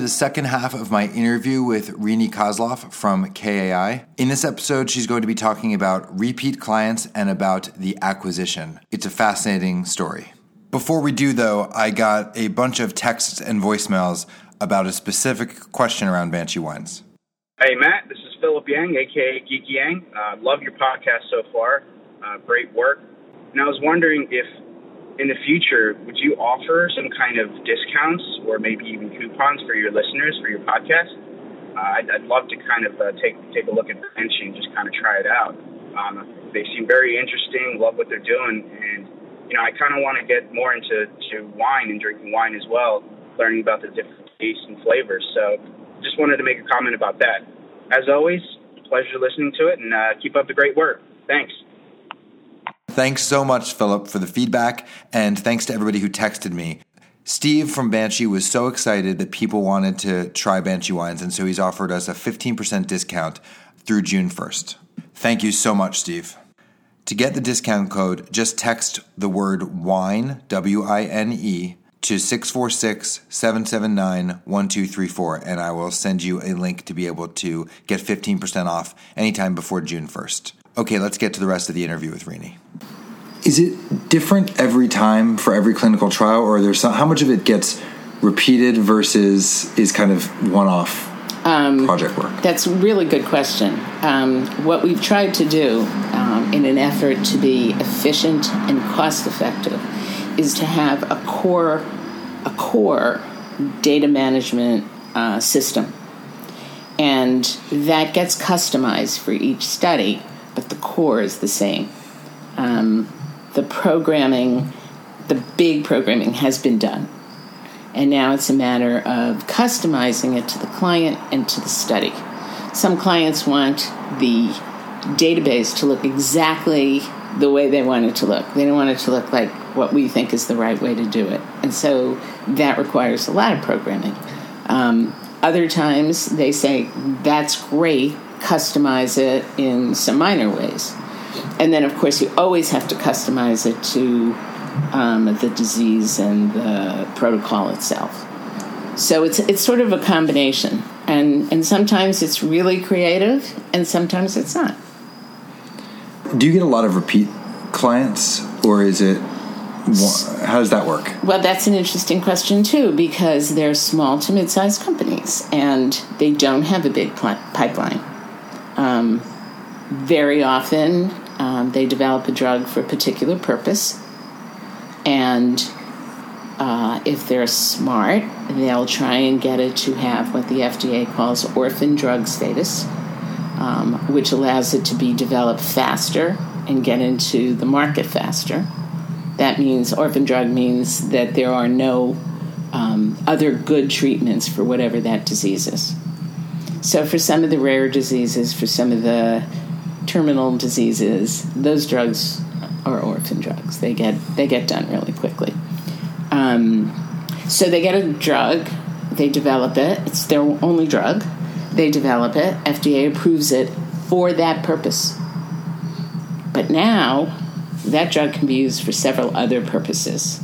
The second half of my interview with Rini Kozlov from KAI. In this episode, she's going to be talking about repeat clients and about the acquisition. It's a fascinating story. Before we do, though, I got a bunch of texts and voicemails about a specific question around Banshee Wines. Hey, Matt, this is Philip Yang, aka Geeky Yang. Uh, love your podcast so far. Uh, great work. And I was wondering if in the future, would you offer some kind of discounts or maybe even coupons for your listeners for your podcast? Uh, I'd, I'd, love to kind of uh, take take a look at Banshee and just kind of try it out. Um, they seem very interesting. Love what they're doing, and you know, I kind of want to get more into to wine and drinking wine as well, learning about the different tastes and flavors. So, just wanted to make a comment about that. As always, pleasure listening to it, and uh, keep up the great work. Thanks. Thanks so much, Philip, for the feedback, and thanks to everybody who texted me. Steve from Banshee was so excited that people wanted to try Banshee wines, and so he's offered us a 15% discount through June 1st. Thank you so much, Steve. To get the discount code, just text the word wine, W I N E, to 646 779 1234, and I will send you a link to be able to get 15% off anytime before June 1st. Okay, let's get to the rest of the interview with Rini. Is it different every time for every clinical trial, or there's how much of it gets repeated versus is kind of one-off um, project work? That's a really good question. Um, what we've tried to do um, in an effort to be efficient and cost-effective is to have a core, a core data management uh, system, and that gets customized for each study but the core is the same. Um, the programming, the big programming has been done. And now it's a matter of customizing it to the client and to the study. Some clients want the database to look exactly the way they want it to look. They don't want it to look like what we think is the right way to do it. And so that requires a lot of programming. Um, other times they say, that's great, customize it in some minor ways. And then, of course, you always have to customize it to um, the disease and the protocol itself. So it's it's sort of a combination, and and sometimes it's really creative, and sometimes it's not. Do you get a lot of repeat clients, or is it? How does that work? Well, that's an interesting question too, because they're small to mid-sized companies, and they don't have a big pipeline. Um, very often, um, they develop a drug for a particular purpose, and uh, if they're smart, they'll try and get it to have what the FDA calls orphan drug status, um, which allows it to be developed faster and get into the market faster. That means orphan drug means that there are no um, other good treatments for whatever that disease is. So, for some of the rare diseases, for some of the terminal diseases, those drugs are orphan drugs. They get they get done really quickly. Um, so they get a drug, they develop it. It's their only drug. They develop it. FDA approves it for that purpose. But now, that drug can be used for several other purposes.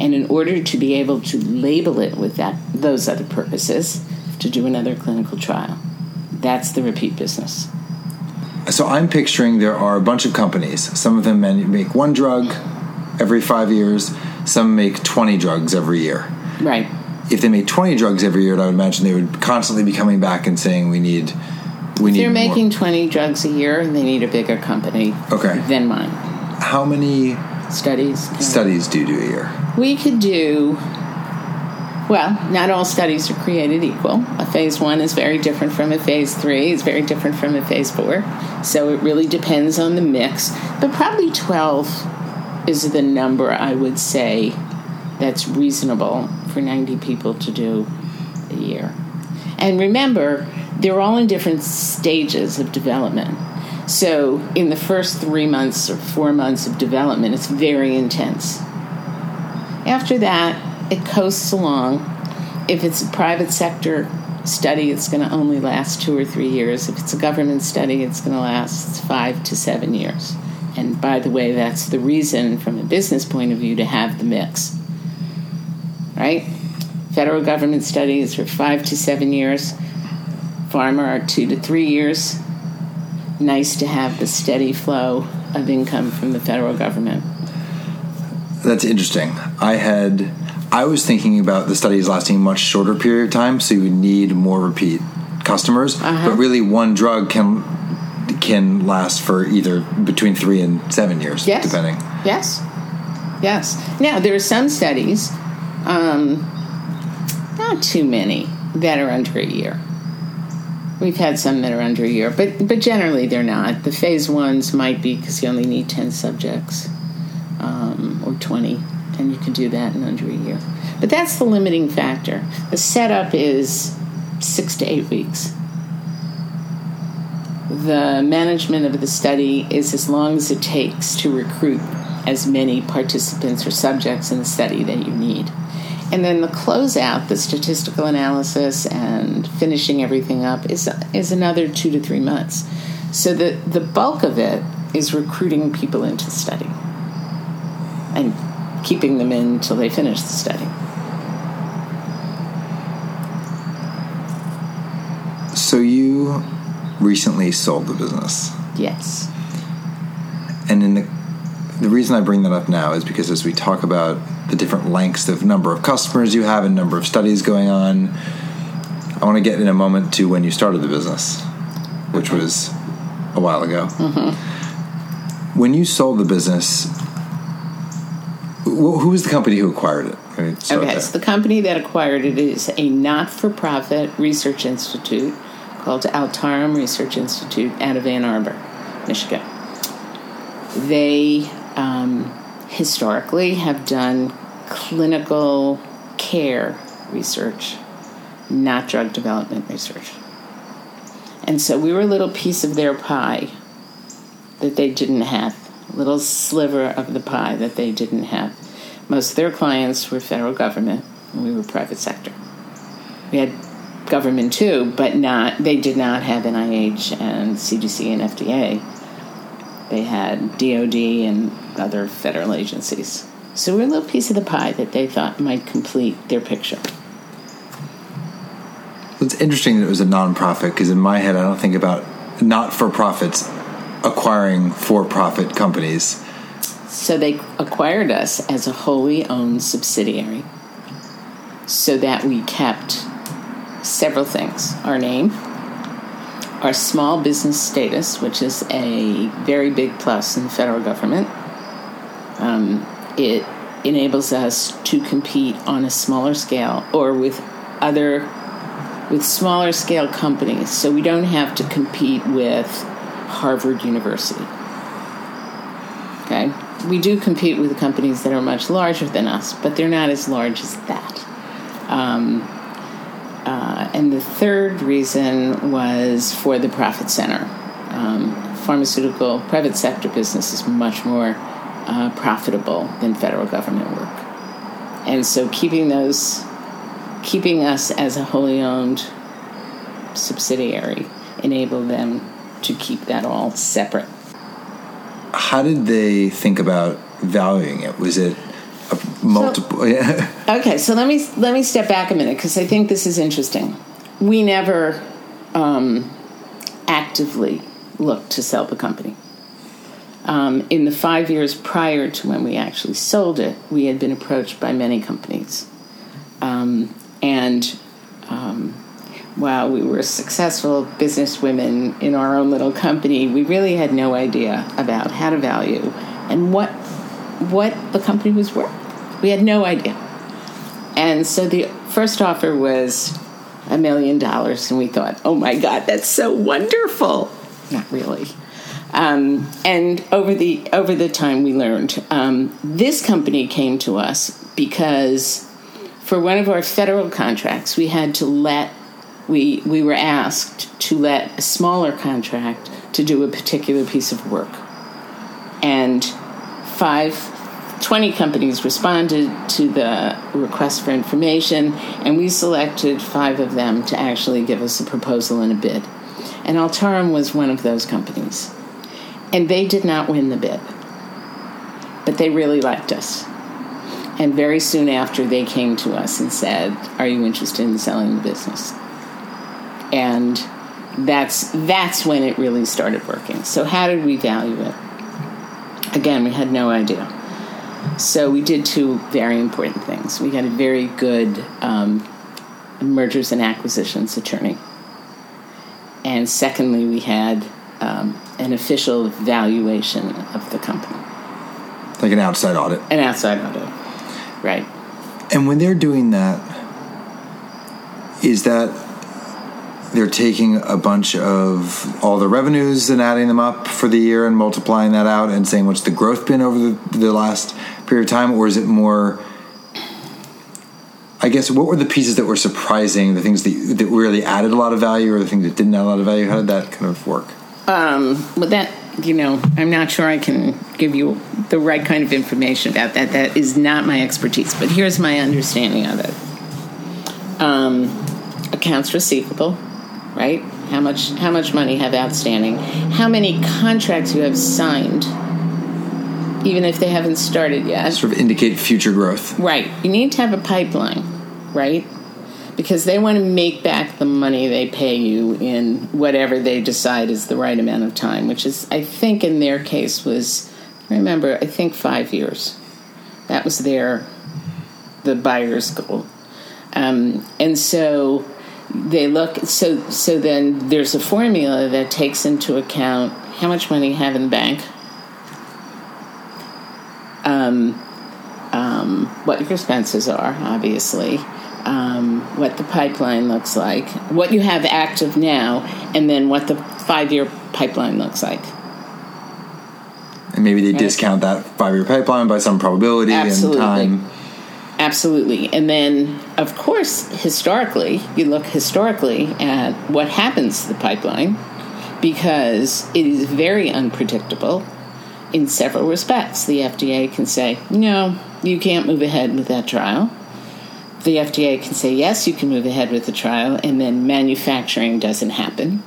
And in order to be able to label it with that those other purposes, to do another clinical trial. That's the repeat business. So I'm picturing there are a bunch of companies. Some of them make one drug every five years. Some make 20 drugs every year. Right. If they made 20 drugs every year, I would imagine they would constantly be coming back and saying, "We need, we if need." They're making 20 drugs a year. And they need a bigger company. Okay. Than mine. How many studies? Studies do you do a year? We could do well, not all studies are created equal. A phase one is very different from a phase three, it's very different from a phase four. So it really depends on the mix. But probably 12 is the number I would say that's reasonable for 90 people to do a year. And remember, they're all in different stages of development. So in the first three months or four months of development, it's very intense. After that, it coasts along. If it's a private sector study, it's going to only last two or three years. If it's a government study, it's going to last five to seven years. And by the way, that's the reason, from a business point of view, to have the mix. Right? Federal government studies are five to seven years, pharma are two to three years. Nice to have the steady flow of income from the federal government. That's interesting. I had I was thinking about the studies lasting a much shorter period of time, so you would need more repeat customers. Uh-huh. But really, one drug can can last for either between three and seven years, Yes. depending. Yes. Yes. Now, there are some studies, um, not too many, that are under a year. We've had some that are under a year, but, but generally they're not. The phase ones might be because you only need 10 subjects um, or 20, and you can do that in under a year. But that's the limiting factor. The setup is six to eight weeks. The management of the study is as long as it takes to recruit as many participants or subjects in the study that you need. And then the closeout, the statistical analysis and finishing everything up is is another two to three months. So the, the bulk of it is recruiting people into the study and keeping them in until they finish the study. So you recently sold the business, Yes. and in the the reason I bring that up now is because as we talk about the different lengths of number of customers you have and number of studies going on, I want to get in a moment to when you started the business, which was a while ago. Mm-hmm. When you sold the business, who was the company who acquired it? Let me start Okay, there. so the company that acquired it is a not for profit research institute called Altarum Research Institute out of Ann Arbor, Michigan. They um, historically have done clinical care research, not drug development research. And so we were a little piece of their pie that they didn't have, a little sliver of the pie that they didn't have. Most of their clients were federal government, and we were private sector. We had government too, but not. They did not have NIH and CDC and FDA. They had DoD and other federal agencies. So we're a little piece of the pie that they thought might complete their picture. It's interesting that it was a nonprofit because in my head, I don't think about not for profits acquiring for profit companies. So they acquired us as a wholly owned subsidiary so that we kept several things our name, our small business status, which is a very big plus in the federal government. Um, it enables us to compete on a smaller scale or with other with smaller scale companies so we don't have to compete with Harvard University. We do compete with companies that are much larger than us, but they're not as large as that. Um, uh, and the third reason was for the profit center. Um, pharmaceutical private sector business is much more uh, profitable than federal government work. And so keeping those, keeping us as a wholly owned subsidiary enabled them to keep that all separate. How did they think about valuing it? Was it a multiple? yeah. Okay, so let me let me step back a minute because I think this is interesting. We never um, actively looked to sell the company. Um, in the five years prior to when we actually sold it, we had been approached by many companies, um, and um, while we were successful businesswomen in our own little company, we really had no idea about how to value and what what the company was worth. We had no idea. And so the first offer was a million dollars, and we thought, oh my God, that's so wonderful. Not really. Um, and over the over the time, we learned um, this company came to us because for one of our federal contracts, we had to let we we were asked to let a smaller contract to do a particular piece of work, and five 20 companies responded to the request for information, and we selected five of them to actually give us a proposal and a bid. And Altarum was one of those companies. And they did not win the bid, but they really liked us. And very soon after, they came to us and said, "Are you interested in selling the business?" And that's that's when it really started working. So how did we value it? Again, we had no idea. So we did two very important things. We got a very good um, mergers and acquisitions attorney, and secondly, we had um, an official valuation of the company, Like an outside audit. an outside audit, right? And when they're doing that, is that they're taking a bunch of all the revenues and adding them up for the year and multiplying that out and saying what's the growth been over the, the last period of time, or is it more? I guess what were the pieces that were surprising, the things that, that really added a lot of value, or the things that didn't add a lot of value? How did that kind of work? But that, you know, I'm not sure I can give you the right kind of information about that. That is not my expertise. But here's my understanding of it. Um, accounts receivable, right? How much how much money have outstanding? How many contracts you have signed, even if they haven't started yet? Sort of indicate future growth. Right. You need to have a pipeline, right? Because they want to make back the money they pay you in whatever they decide is the right amount of time, which is, I think, in their case was, remember, I think five years. That was their, the buyer's goal. Um, and so they look, so, so then there's a formula that takes into account how much money you have in the bank, what your expenses are, obviously, um, what the pipeline looks like, what you have active now, and then what the five year pipeline looks like. And maybe they discount that five year pipeline by some probability Absolutely. and time. Absolutely. And then, of course, historically, you look historically at what happens to the pipeline because it is very unpredictable in several respects. The FDA can say, no, you can't move ahead with that trial. The FDA can say, yes, you can move ahead with the trial, and then manufacturing doesn't happen.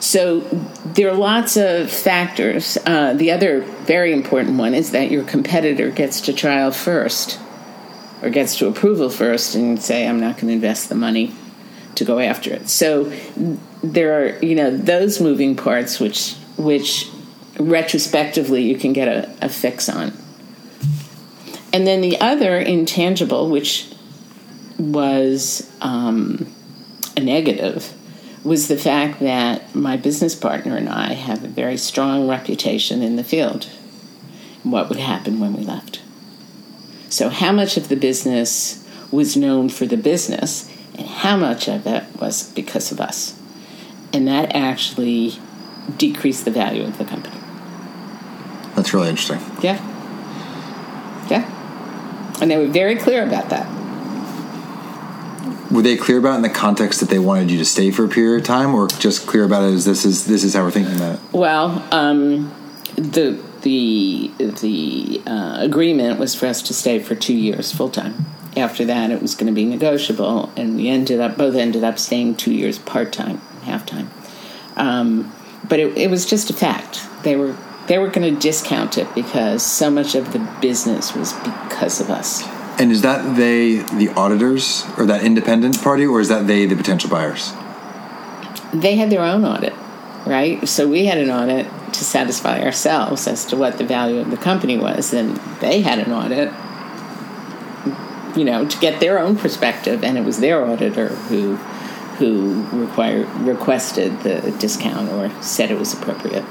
So there are lots of factors. Uh, the other very important one is that your competitor gets to trial first or gets to approval first and say, I'm not going to invest the money to go after it. So there are, you know, those moving parts which which retrospectively you can get a, a fix on. And then the other intangible, which was um, a negative, was the fact that my business partner and I have a very strong reputation in the field. What would happen when we left? So, how much of the business was known for the business, and how much of it was because of us? And that actually decreased the value of the company. That's really interesting. Yeah. Yeah. And they were very clear about that. Were they clear about it in the context that they wanted you to stay for a period of time, or just clear about it as this is this is how we're thinking about it? Well, um, the the the uh, agreement was for us to stay for two years full time. After that, it was going to be negotiable, and we ended up both ended up staying two years part time, half time. Um, but it, it was just a fact. They were they were going to discount it because so much of the business was because of us. And is that they the auditors or that independent party, or is that they the potential buyers? they had their own audit, right? So we had an audit to satisfy ourselves as to what the value of the company was, and they had an audit, you know, to get their own perspective, and it was their auditor who who required requested the discount or said it was appropriate.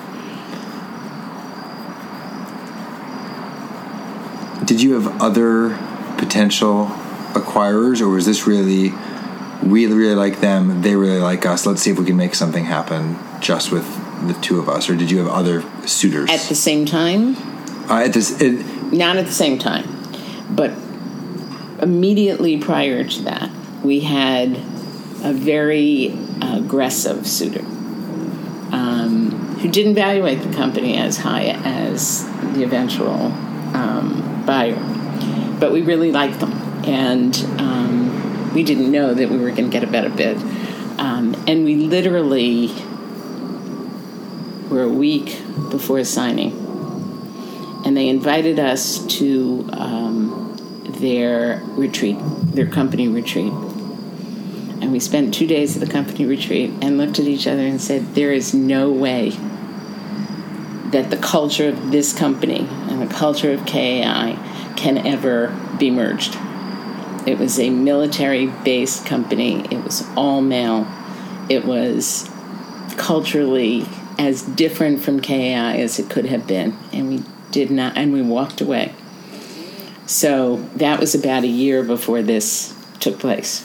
Did you have other potential acquirers, or was this really we really like them, they really like us? Let's see if we can make something happen just with the two of us, or did you have other suitors? At the same time, uh, at this, it, not at the same time, but immediately prior to that, we had a very aggressive suitor um, who didn't evaluate the company as high as the eventual um, buyer. But we really liked them, and um, we didn't know that we were going to get a better bid. Um, and we literally were a week before signing and they invited us to um, their retreat, their company retreat. And we spent two days at the company retreat and looked at each other and said, There is no way that the culture of this company and the culture of KAI can ever be merged. It was a military based company, it was all male, it was culturally as different from KAI as it could have been. And we did not, and we walked away. So that was about a year before this took place.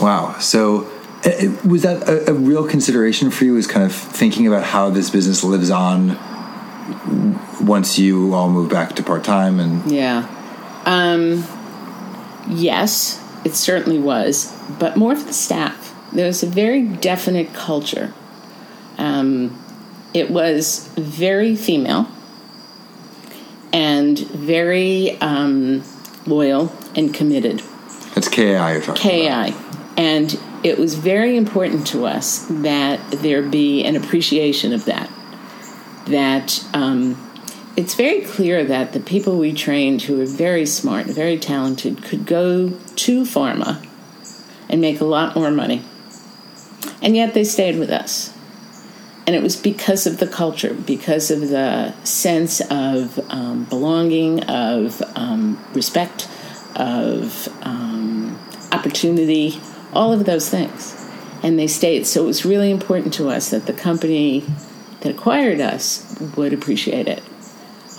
Wow. So uh, was that a, a, real consideration for you? Was kind of thinking about how this business lives on once you all move back to part time and yeah, um, yes, it certainly was, but more for the staff. There was a very definite culture. Um, it was very female and very um, loyal and committed. That's KI you're talking KAI. about. And it was very important to us that there be an appreciation of that. That um, it's very clear that the people we trained who were very smart, very talented, could go to pharma and make a lot more money. And yet they stayed with us. And it was because of the culture, because of the sense of um, belonging, of um, respect, of um, opportunity, all of those things. And they stayed. So it was really important to us that the company that acquired us would appreciate it.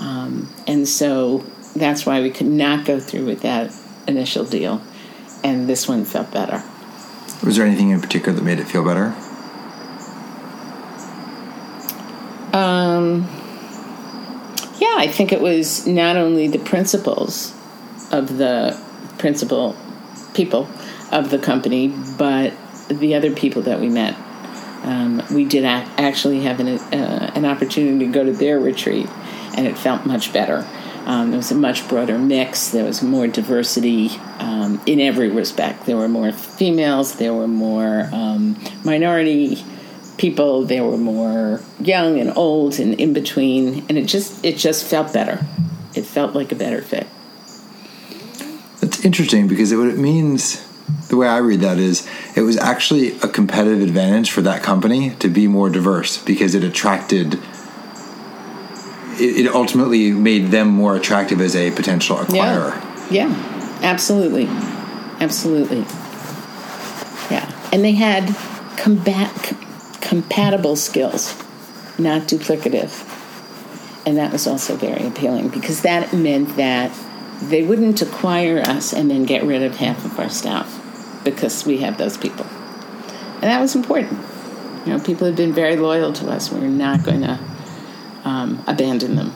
Um, and so that's why we could not go through with that initial deal. And this one felt better. Was there anything in particular that made it feel better? Um, yeah, I think it was not only the principles of the principal people of the company, but the other people that we met. Um, we did actually have an, uh, an opportunity to go to their retreat, and it felt much better. Um, there was a much broader mix. There was more diversity um, in every respect. There were more females. There were more um, minority people. There were more young and old and in between, and it just it just felt better. It felt like a better fit. That's interesting because it, what it means the way I read that is it was actually a competitive advantage for that company to be more diverse because it attracted it, ultimately made them more attractive as a potential acquirer. Yeah. yeah, absolutely. Absolutely. Yeah. And they had combat, compatible skills, not duplicative. And that was also very appealing because that meant that they wouldn't acquire us and then get rid of half of our staff because we have those people. And that was important. You know, people have been very loyal to us. We're not going to um, abandon them.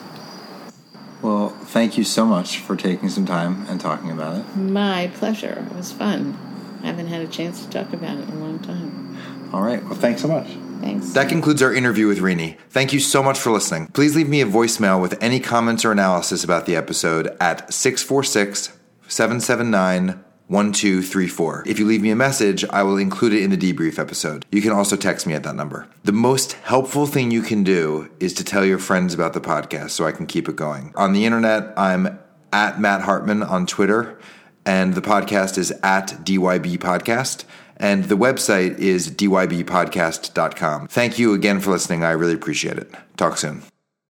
Well, thank you so much for taking some time and talking about it. My pleasure. It was fun. I haven't had a chance to talk about it in a long time. All right. Well, thanks so much. Thanks. That concludes our interview with Rini. Thank you so much for listening. Please leave me a voicemail with any comments or analysis about the episode at 646 779 1234. If you leave me a message, I will include it in the debrief episode. You can also text me at that number. The most helpful thing you can do is to tell your friends about the podcast so I can keep it going. On the internet, I'm at Matt Hartman on Twitter, and the podcast is at DYB Podcast, and the website is dybpodcast.com. Thank you again for listening. I really appreciate it. Talk soon.